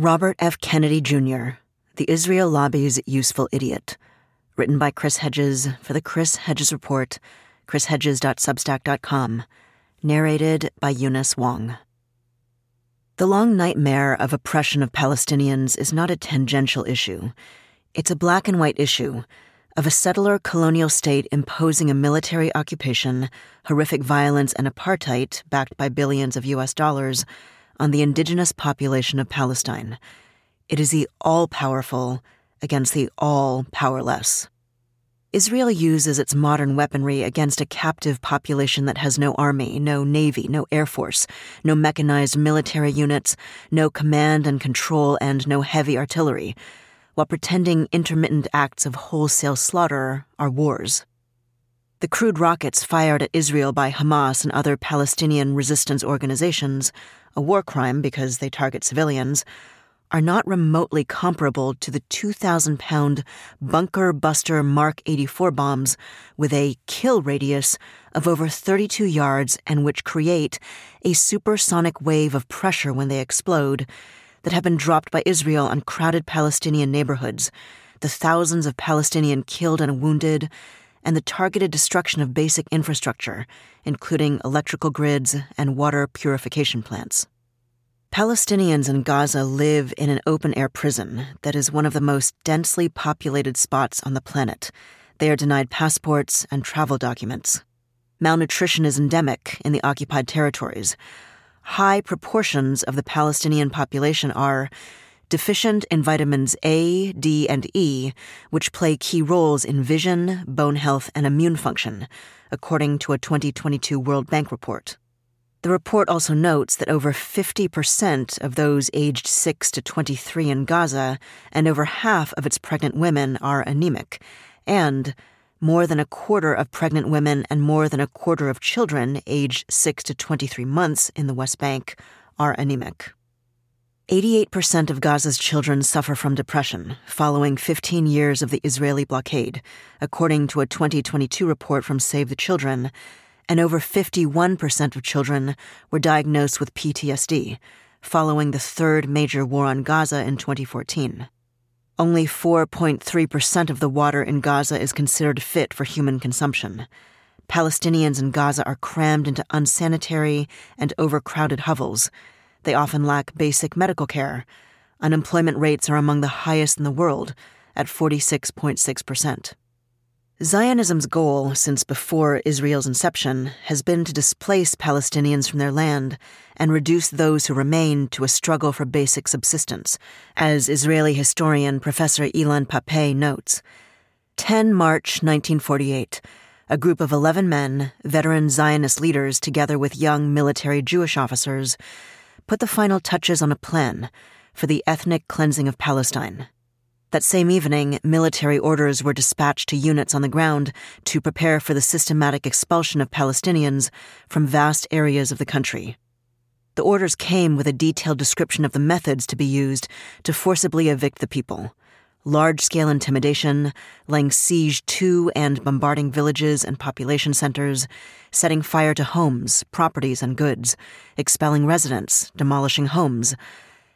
Robert F. Kennedy Jr., The Israel Lobby's Useful Idiot. Written by Chris Hedges for the Chris Hedges Report, chrishedges.substack.com. Narrated by Eunice Wong. The long nightmare of oppression of Palestinians is not a tangential issue. It's a black and white issue of a settler colonial state imposing a military occupation, horrific violence, and apartheid backed by billions of US dollars on the indigenous population of Palestine. It is the all powerful against the all powerless. Israel uses its modern weaponry against a captive population that has no army, no navy, no air force, no mechanized military units, no command and control, and no heavy artillery, while pretending intermittent acts of wholesale slaughter are wars. The crude rockets fired at Israel by Hamas and other Palestinian resistance organizations a war crime because they target civilians, are not remotely comparable to the 2,000 pound bunker buster Mark 84 bombs with a kill radius of over 32 yards and which create a supersonic wave of pressure when they explode that have been dropped by Israel on crowded Palestinian neighborhoods, the thousands of Palestinian killed and wounded, and the targeted destruction of basic infrastructure, including electrical grids and water purification plants. Palestinians in Gaza live in an open air prison that is one of the most densely populated spots on the planet. They are denied passports and travel documents. Malnutrition is endemic in the occupied territories. High proportions of the Palestinian population are deficient in vitamins A, D, and E, which play key roles in vision, bone health, and immune function, according to a 2022 World Bank report. The report also notes that over 50% of those aged 6 to 23 in Gaza and over half of its pregnant women are anemic, and more than a quarter of pregnant women and more than a quarter of children aged 6 to 23 months in the West Bank are anemic. 88% of Gaza's children suffer from depression following 15 years of the Israeli blockade, according to a 2022 report from Save the Children, and over 51% of children were diagnosed with PTSD following the third major war on Gaza in 2014. Only 4.3% of the water in Gaza is considered fit for human consumption. Palestinians in Gaza are crammed into unsanitary and overcrowded hovels they often lack basic medical care. Unemployment rates are among the highest in the world, at 46.6%. Zionism's goal since before Israel's inception has been to displace Palestinians from their land and reduce those who remain to a struggle for basic subsistence, as Israeli historian Professor Ilan Pappé notes. 10 March 1948, a group of 11 men, veteran Zionist leaders, together with young military Jewish officers, put the final touches on a plan for the ethnic cleansing of Palestine. That same evening, military orders were dispatched to units on the ground to prepare for the systematic expulsion of Palestinians from vast areas of the country. The orders came with a detailed description of the methods to be used to forcibly evict the people large scale intimidation, laying siege to and bombarding villages and population centers, setting fire to homes, properties, and goods, expelling residents, demolishing homes,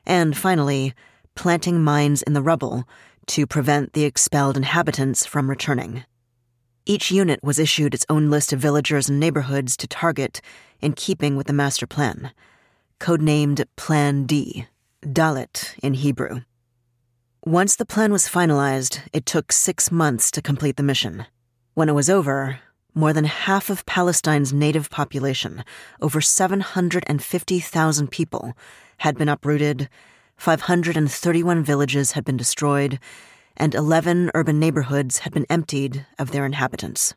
and finally, planting mines in the rubble to prevent the expelled inhabitants from returning. Each unit was issued its own list of villagers and neighborhoods to target in keeping with the master plan, codenamed Plan D, Dalet in Hebrew. Once the plan was finalized, it took six months to complete the mission. When it was over, more than half of Palestine's native population, over 750,000 people, had been uprooted, 531 villages had been destroyed, and 11 urban neighborhoods had been emptied of their inhabitants.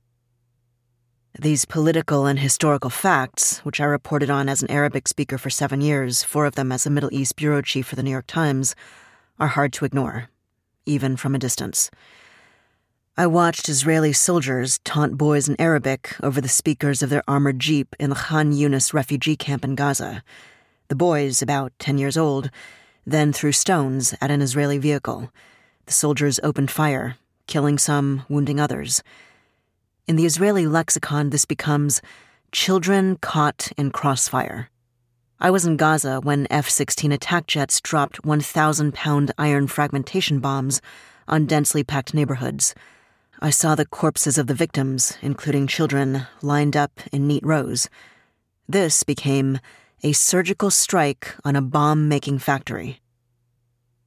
These political and historical facts, which I reported on as an Arabic speaker for seven years, four of them as a Middle East bureau chief for the New York Times, are hard to ignore, even from a distance. I watched Israeli soldiers taunt boys in Arabic over the speakers of their armored jeep in the Khan Yunis refugee camp in Gaza. The boys, about 10 years old, then threw stones at an Israeli vehicle. The soldiers opened fire, killing some, wounding others. In the Israeli lexicon, this becomes children caught in crossfire. I was in Gaza when F 16 attack jets dropped 1,000 pound iron fragmentation bombs on densely packed neighborhoods. I saw the corpses of the victims, including children, lined up in neat rows. This became a surgical strike on a bomb making factory.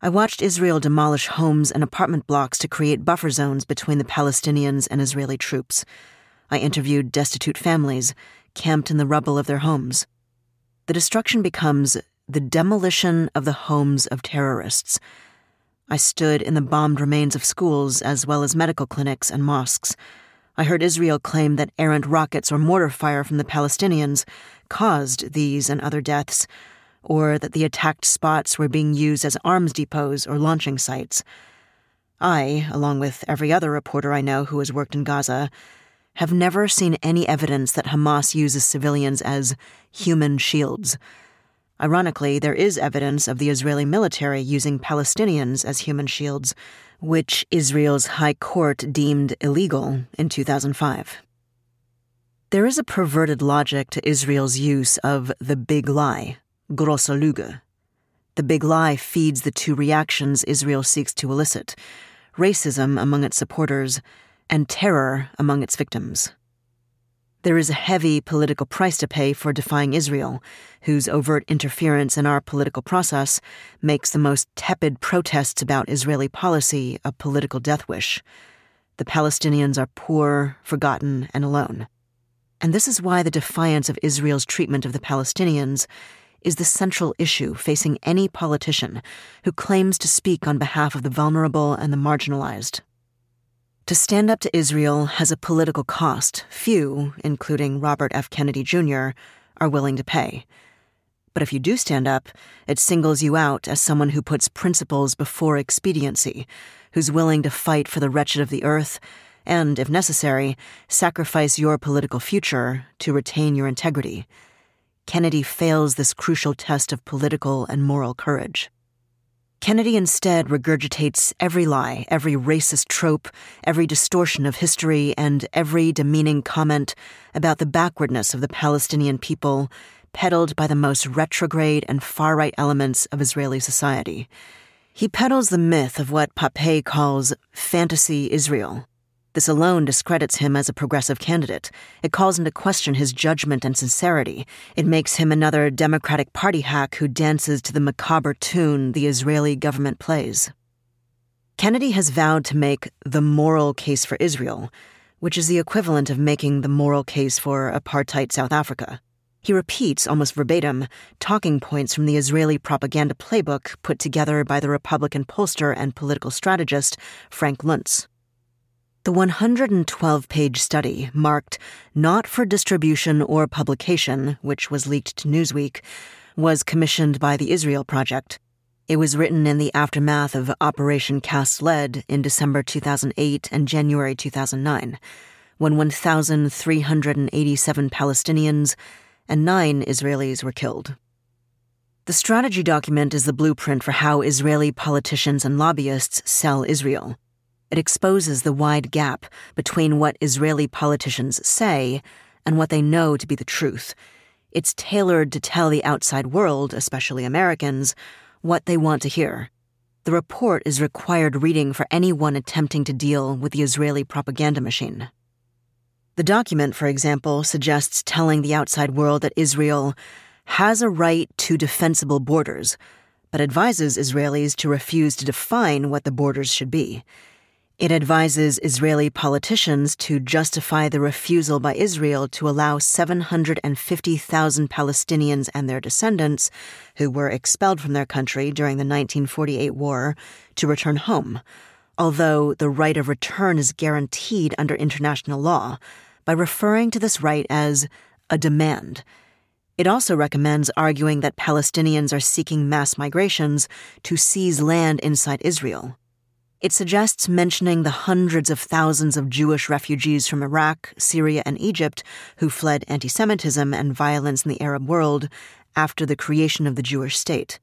I watched Israel demolish homes and apartment blocks to create buffer zones between the Palestinians and Israeli troops. I interviewed destitute families camped in the rubble of their homes. The destruction becomes the demolition of the homes of terrorists. I stood in the bombed remains of schools as well as medical clinics and mosques. I heard Israel claim that errant rockets or mortar fire from the Palestinians caused these and other deaths, or that the attacked spots were being used as arms depots or launching sites. I, along with every other reporter I know who has worked in Gaza, have never seen any evidence that Hamas uses civilians as human shields. Ironically, there is evidence of the Israeli military using Palestinians as human shields, which Israel's High Court deemed illegal in 2005. There is a perverted logic to Israel's use of the big lie, grosse Lüge. The big lie feeds the two reactions Israel seeks to elicit racism among its supporters and terror among its victims. There is a heavy political price to pay for defying Israel, whose overt interference in our political process makes the most tepid protests about Israeli policy a political death wish. The Palestinians are poor, forgotten, and alone. And this is why the defiance of Israel's treatment of the Palestinians is the central issue facing any politician who claims to speak on behalf of the vulnerable and the marginalized. To stand up to Israel has a political cost few, including Robert F. Kennedy Jr., are willing to pay. But if you do stand up, it singles you out as someone who puts principles before expediency, who's willing to fight for the wretched of the earth, and, if necessary, sacrifice your political future to retain your integrity. Kennedy fails this crucial test of political and moral courage. Kennedy instead regurgitates every lie, every racist trope, every distortion of history, and every demeaning comment about the backwardness of the Palestinian people, peddled by the most retrograde and far right elements of Israeli society. He peddles the myth of what Pappé calls fantasy Israel, this alone discredits him as a progressive candidate. It calls into question his judgment and sincerity. It makes him another Democratic Party hack who dances to the macabre tune the Israeli government plays. Kennedy has vowed to make the moral case for Israel, which is the equivalent of making the moral case for apartheid South Africa. He repeats, almost verbatim, talking points from the Israeli propaganda playbook put together by the Republican pollster and political strategist Frank Luntz. The 112 page study, marked not for distribution or publication, which was leaked to Newsweek, was commissioned by the Israel Project. It was written in the aftermath of Operation Cast Lead in December 2008 and January 2009, when 1,387 Palestinians and nine Israelis were killed. The strategy document is the blueprint for how Israeli politicians and lobbyists sell Israel. It exposes the wide gap between what Israeli politicians say and what they know to be the truth. It's tailored to tell the outside world, especially Americans, what they want to hear. The report is required reading for anyone attempting to deal with the Israeli propaganda machine. The document, for example, suggests telling the outside world that Israel has a right to defensible borders, but advises Israelis to refuse to define what the borders should be. It advises Israeli politicians to justify the refusal by Israel to allow 750,000 Palestinians and their descendants, who were expelled from their country during the 1948 war, to return home, although the right of return is guaranteed under international law by referring to this right as a demand. It also recommends arguing that Palestinians are seeking mass migrations to seize land inside Israel. It suggests mentioning the hundreds of thousands of Jewish refugees from Iraq, Syria, and Egypt who fled anti Semitism and violence in the Arab world after the creation of the Jewish state.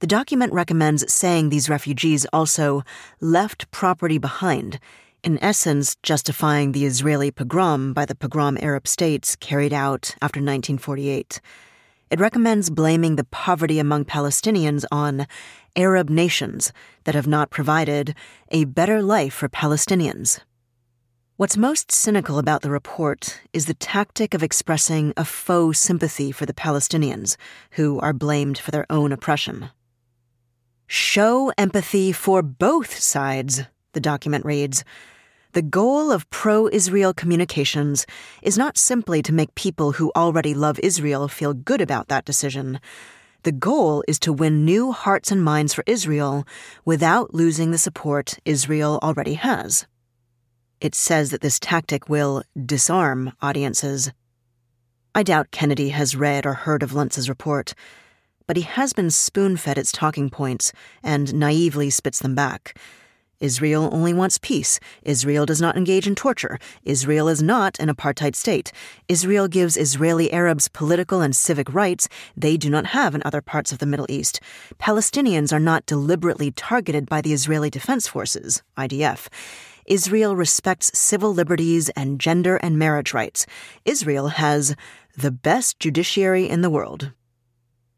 The document recommends saying these refugees also left property behind, in essence, justifying the Israeli pogrom by the pogrom Arab states carried out after 1948. It recommends blaming the poverty among Palestinians on Arab nations that have not provided a better life for Palestinians. What's most cynical about the report is the tactic of expressing a faux sympathy for the Palestinians, who are blamed for their own oppression. Show empathy for both sides, the document reads. The goal of pro Israel communications is not simply to make people who already love Israel feel good about that decision. The goal is to win new hearts and minds for Israel without losing the support Israel already has. It says that this tactic will disarm audiences. I doubt Kennedy has read or heard of Luntz's report, but he has been spoon fed its talking points and naively spits them back. Israel only wants peace. Israel does not engage in torture. Israel is not an apartheid state. Israel gives Israeli Arabs political and civic rights they do not have in other parts of the Middle East. Palestinians are not deliberately targeted by the Israeli Defense Forces, IDF. Israel respects civil liberties and gender and marriage rights. Israel has the best judiciary in the world.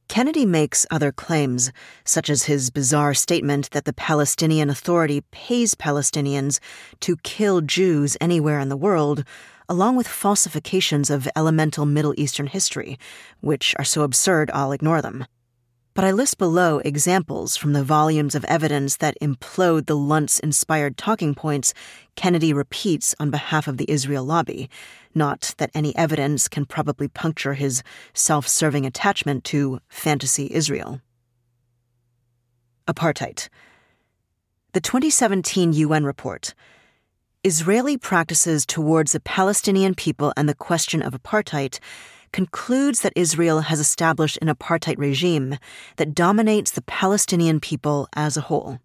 Kennedy makes other claims, such as his bizarre statement that the Palestinian Authority pays Palestinians to kill Jews anywhere in the world, along with falsifications of elemental Middle Eastern history, which are so absurd I'll ignore them. But I list below examples from the volumes of evidence that implode the Luntz inspired talking points Kennedy repeats on behalf of the Israel lobby, not that any evidence can probably puncture his self serving attachment to fantasy Israel. Apartheid. The 2017 UN report Israeli practices towards the Palestinian people and the question of apartheid concludes that Israel has established an apartheid regime that dominates the Palestinian people as a whole.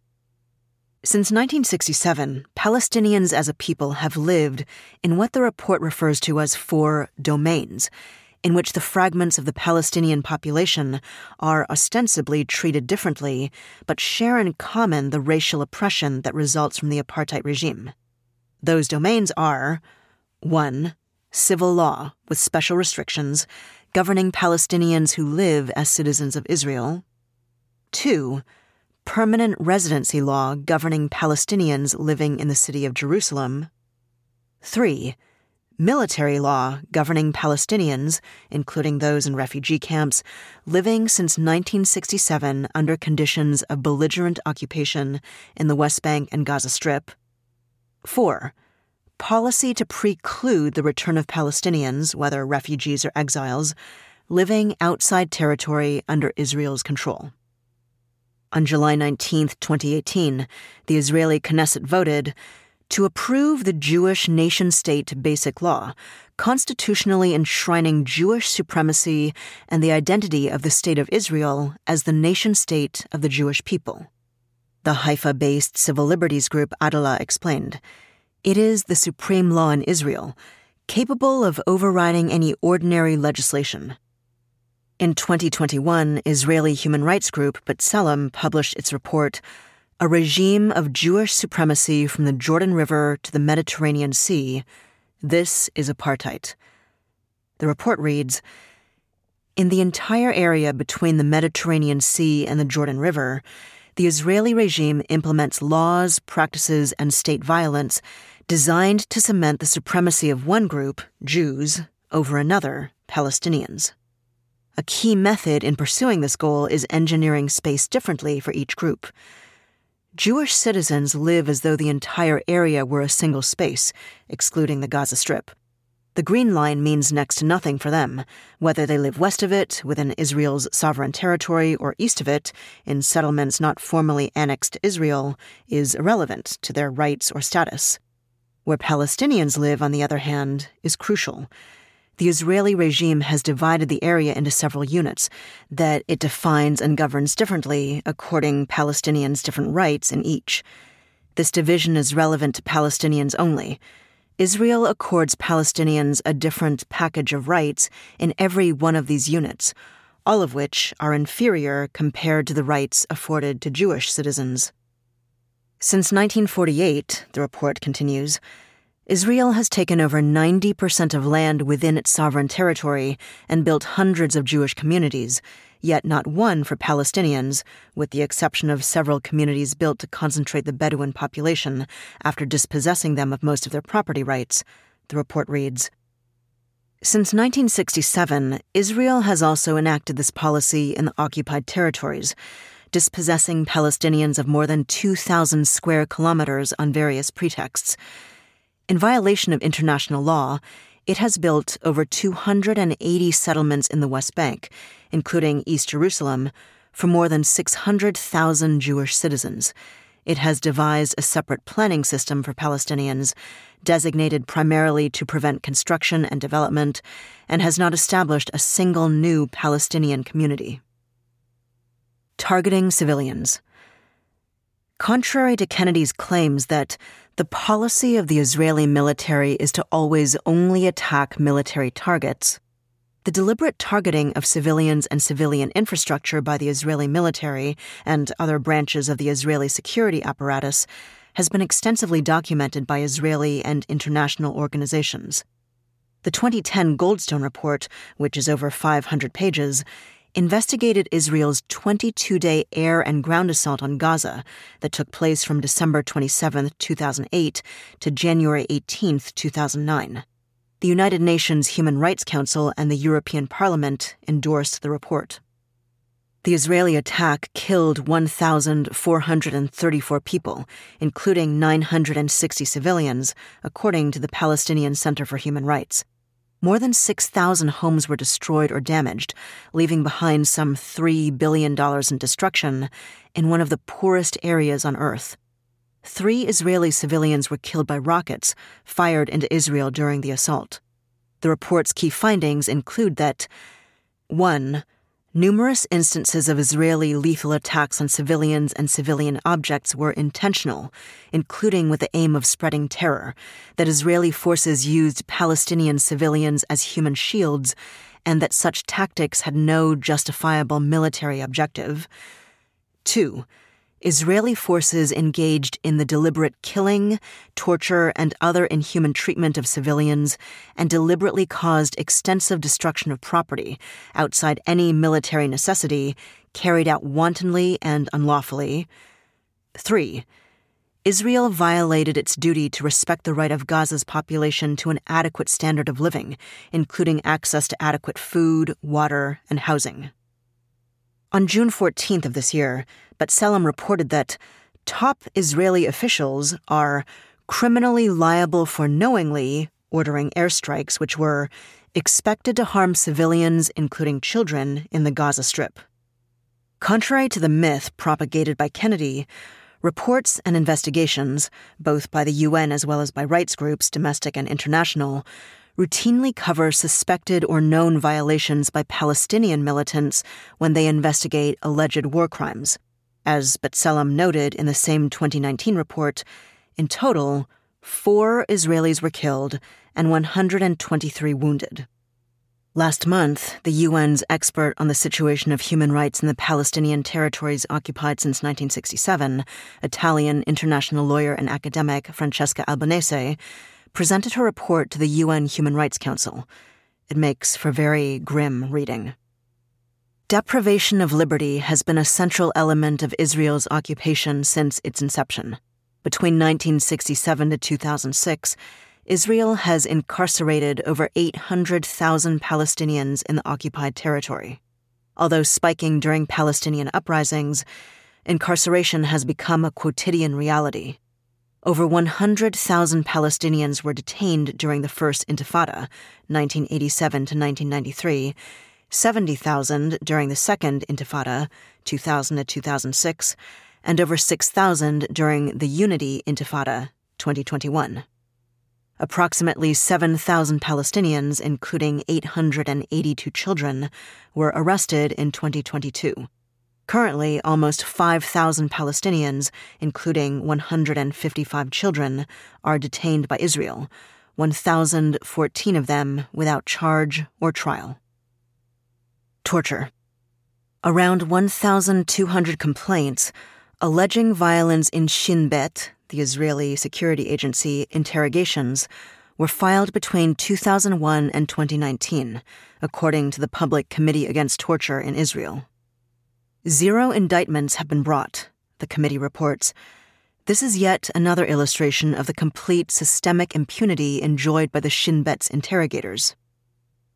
Since 1967, Palestinians as a people have lived in what the report refers to as four domains, in which the fragments of the Palestinian population are ostensibly treated differently, but share in common the racial oppression that results from the apartheid regime. Those domains are 1 civil law with special restrictions governing Palestinians who live as citizens of Israel. 2. Permanent residency law governing Palestinians living in the city of Jerusalem. 3. Military law governing Palestinians, including those in refugee camps, living since 1967 under conditions of belligerent occupation in the West Bank and Gaza Strip. 4 policy to preclude the return of Palestinians, whether refugees or exiles, living outside territory under Israel's control. On July 19, 2018, the Israeli Knesset voted to approve the Jewish nation state basic law, constitutionally enshrining Jewish supremacy and the identity of the State of Israel as the nation state of the Jewish people. The Haifa based civil liberties group Adalah explained it is the supreme law in Israel, capable of overriding any ordinary legislation. In 2021, Israeli human rights group B'Tselem published its report, A Regime of Jewish Supremacy from the Jordan River to the Mediterranean Sea. This is apartheid. The report reads In the entire area between the Mediterranean Sea and the Jordan River, the Israeli regime implements laws, practices, and state violence designed to cement the supremacy of one group, Jews, over another, Palestinians. A key method in pursuing this goal is engineering space differently for each group. Jewish citizens live as though the entire area were a single space, excluding the Gaza Strip. The Green Line means next to nothing for them, whether they live west of it, within Israel's sovereign territory, or east of it, in settlements not formally annexed to Israel, is irrelevant to their rights or status. Where Palestinians live, on the other hand, is crucial. The Israeli regime has divided the area into several units that it defines and governs differently according Palestinians' different rights in each. This division is relevant to Palestinians only Israel accords Palestinians a different package of rights in every one of these units, all of which are inferior compared to the rights afforded to Jewish citizens. Since 1948, the report continues, Israel has taken over 90% of land within its sovereign territory and built hundreds of Jewish communities, yet not one for Palestinians, with the exception of several communities built to concentrate the Bedouin population after dispossessing them of most of their property rights, the report reads. Since 1967, Israel has also enacted this policy in the occupied territories, dispossessing Palestinians of more than 2,000 square kilometers on various pretexts. In violation of international law, it has built over 280 settlements in the West Bank, including East Jerusalem, for more than 600,000 Jewish citizens. It has devised a separate planning system for Palestinians, designated primarily to prevent construction and development, and has not established a single new Palestinian community. Targeting civilians. Contrary to Kennedy's claims that the policy of the Israeli military is to always only attack military targets, the deliberate targeting of civilians and civilian infrastructure by the Israeli military and other branches of the Israeli security apparatus has been extensively documented by Israeli and international organizations. The 2010 Goldstone Report, which is over 500 pages, investigated Israel's 22 day air and ground assault on Gaza that took place from December 27, 2008 to January 18, 2009 the United Nations Human Rights Council and the European Parliament endorsed the report. The Israeli attack killed 1,434 people, including 960 civilians, according to the Palestinian Center for Human Rights. More than 6,000 homes were destroyed or damaged, leaving behind some $3 billion in destruction in one of the poorest areas on earth. Three Israeli civilians were killed by rockets fired into Israel during the assault. The report's key findings include that 1. Numerous instances of Israeli lethal attacks on civilians and civilian objects were intentional, including with the aim of spreading terror, that Israeli forces used Palestinian civilians as human shields, and that such tactics had no justifiable military objective. 2 Israeli forces engaged in the deliberate killing, torture, and other inhuman treatment of civilians and deliberately caused extensive destruction of property outside any military necessity carried out wantonly and unlawfully. 3. Israel violated its duty to respect the right of Gaza's population to an adequate standard of living, including access to adequate food, water, and housing. On June 14th of this year, B'Tselem reported that top Israeli officials are criminally liable for knowingly ordering airstrikes which were expected to harm civilians, including children, in the Gaza Strip. Contrary to the myth propagated by Kennedy, reports and investigations, both by the UN as well as by rights groups, domestic and international, routinely cover suspected or known violations by Palestinian militants when they investigate alleged war crimes. As B'Tselem noted in the same 2019 report, in total, four Israelis were killed and 123 wounded. Last month, the UN's expert on the situation of human rights in the Palestinian territories occupied since 1967, Italian international lawyer and academic Francesca Albanese, presented her report to the UN Human Rights Council. It makes for very grim reading. Deprivation of liberty has been a central element of Israel's occupation since its inception. Between 1967 to 2006, Israel has incarcerated over 800,000 Palestinians in the occupied territory. Although spiking during Palestinian uprisings, incarceration has become a quotidian reality. Over 100,000 Palestinians were detained during the First Intifada, 1987 to 1993, 70,000 during the Second Intifada, 2000 to 2006, and over 6,000 during the Unity Intifada, 2021. Approximately 7,000 Palestinians, including 882 children, were arrested in 2022. Currently, almost 5,000 Palestinians, including 155 children, are detained by Israel, 1,014 of them without charge or trial. Torture. Around 1,200 complaints alleging violence in Shin Bet, the Israeli security agency, interrogations were filed between 2001 and 2019, according to the Public Committee Against Torture in Israel. Zero indictments have been brought, the committee reports. This is yet another illustration of the complete systemic impunity enjoyed by the Shin Bet's interrogators.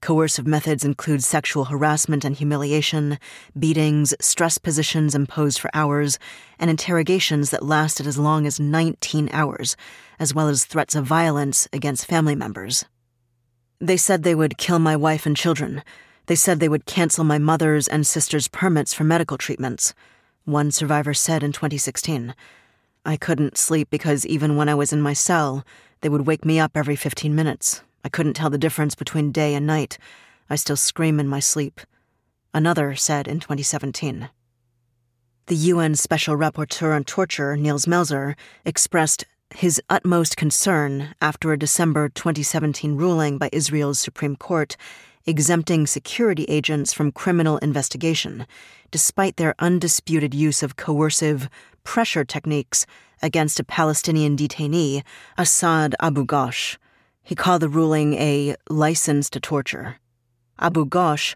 Coercive methods include sexual harassment and humiliation, beatings, stress positions imposed for hours, and interrogations that lasted as long as 19 hours, as well as threats of violence against family members. They said they would kill my wife and children. They said they would cancel my mother's and sister's permits for medical treatments, one survivor said in 2016. I couldn't sleep because even when I was in my cell, they would wake me up every 15 minutes, I couldn't tell the difference between day and night. I still scream in my sleep. Another said in 2017. The UN Special Rapporteur on Torture, Nils Melzer, expressed his utmost concern after a December 2017 ruling by Israel's Supreme Court exempting security agents from criminal investigation, despite their undisputed use of coercive pressure techniques against a Palestinian detainee, Assad Abu Ghosh, he called the ruling a license to torture. Abu Ghosh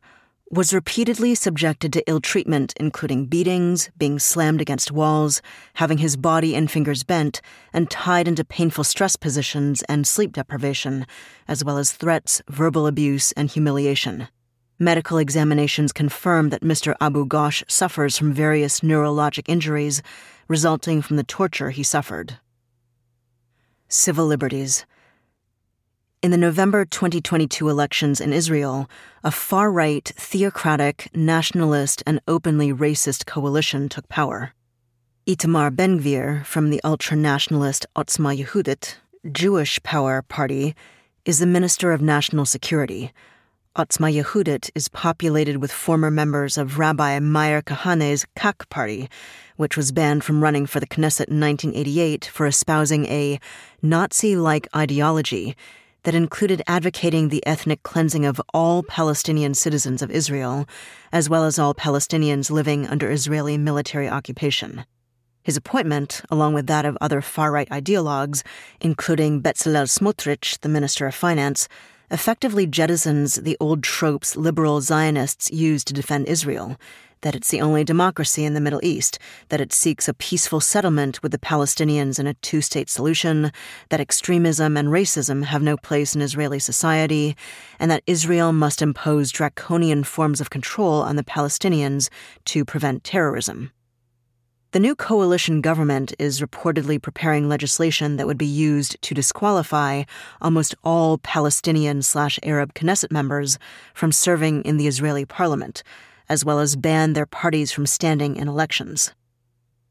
was repeatedly subjected to ill treatment, including beatings, being slammed against walls, having his body and fingers bent, and tied into painful stress positions and sleep deprivation, as well as threats, verbal abuse, and humiliation. Medical examinations confirm that Mr. Abu Ghosh suffers from various neurologic injuries resulting from the torture he suffered. Civil liberties. In the November 2022 elections in Israel, a far right, theocratic, nationalist, and openly racist coalition took power. Itamar Ben Gvir from the ultra nationalist Otzma Yehudit, Jewish Power Party, is the Minister of National Security. Otzma Yehudit is populated with former members of Rabbi Meir Kahane's Kach Party, which was banned from running for the Knesset in 1988 for espousing a Nazi like ideology that included advocating the ethnic cleansing of all Palestinian citizens of Israel, as well as all Palestinians living under Israeli military occupation. His appointment, along with that of other far right ideologues, including Bezalel Smotrich, the Minister of Finance, effectively jettisons the old tropes liberal Zionists use to defend Israel that it's the only democracy in the Middle East, that it seeks a peaceful settlement with the Palestinians in a two state solution, that extremism and racism have no place in Israeli society, and that Israel must impose draconian forms of control on the Palestinians to prevent terrorism. The new coalition government is reportedly preparing legislation that would be used to disqualify almost all Palestinian slash Arab Knesset members from serving in the Israeli parliament, as well as ban their parties from standing in elections.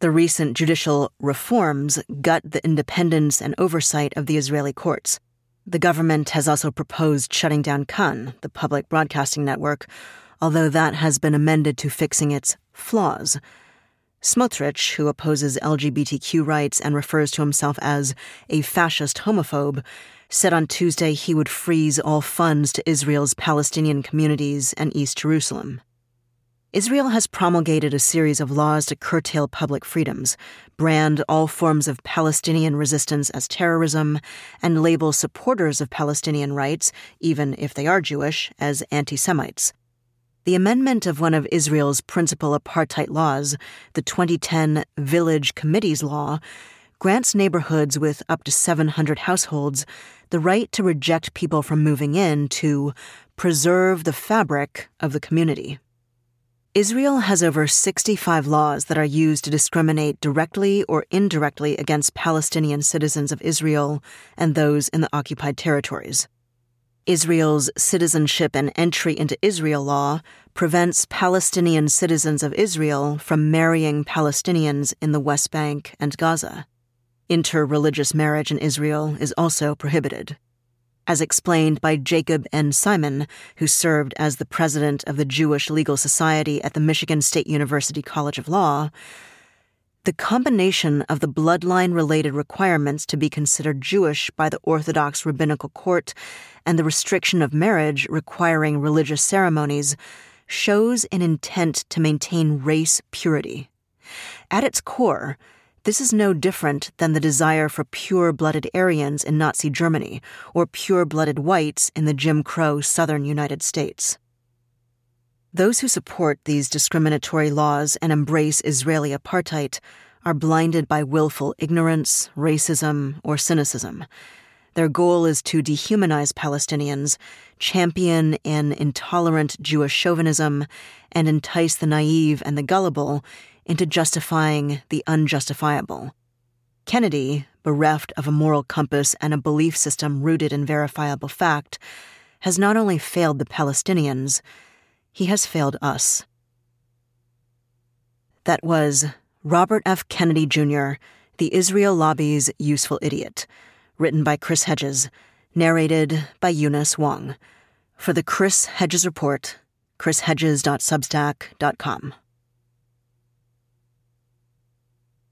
The recent judicial reforms gut the independence and oversight of the Israeli courts. The government has also proposed shutting down Kan, the public broadcasting network, although that has been amended to fixing its flaws. Smotrich, who opposes LGBTQ rights and refers to himself as a fascist homophobe, said on Tuesday he would freeze all funds to Israel's Palestinian communities and East Jerusalem. Israel has promulgated a series of laws to curtail public freedoms, brand all forms of Palestinian resistance as terrorism, and label supporters of Palestinian rights, even if they are Jewish, as anti Semites. The amendment of one of Israel's principal apartheid laws, the 2010 Village Committees Law, grants neighborhoods with up to 700 households the right to reject people from moving in to preserve the fabric of the community. Israel has over 65 laws that are used to discriminate directly or indirectly against Palestinian citizens of Israel and those in the occupied territories. Israel's Citizenship and Entry into Israel law prevents Palestinian citizens of Israel from marrying Palestinians in the West Bank and Gaza. Interreligious marriage in Israel is also prohibited as explained by Jacob N. Simon, who served as the president of the Jewish Legal Society at the Michigan State University College of Law, the combination of the bloodline related requirements to be considered Jewish by the Orthodox Rabbinical Court and the restriction of marriage requiring religious ceremonies shows an intent to maintain race purity. At its core, This is no different than the desire for pure blooded Aryans in Nazi Germany or pure blooded whites in the Jim Crow southern United States. Those who support these discriminatory laws and embrace Israeli apartheid are blinded by willful ignorance, racism, or cynicism. Their goal is to dehumanize Palestinians, champion an intolerant Jewish chauvinism, and entice the naive and the gullible into justifying the unjustifiable. Kennedy, bereft of a moral compass and a belief system rooted in verifiable fact, has not only failed the Palestinians, he has failed us. That was Robert F. Kennedy Jr., The Israel Lobby's Useful Idiot, written by Chris Hedges, narrated by Eunice Wong. For the Chris Hedges Report, chrishedges.substack.com.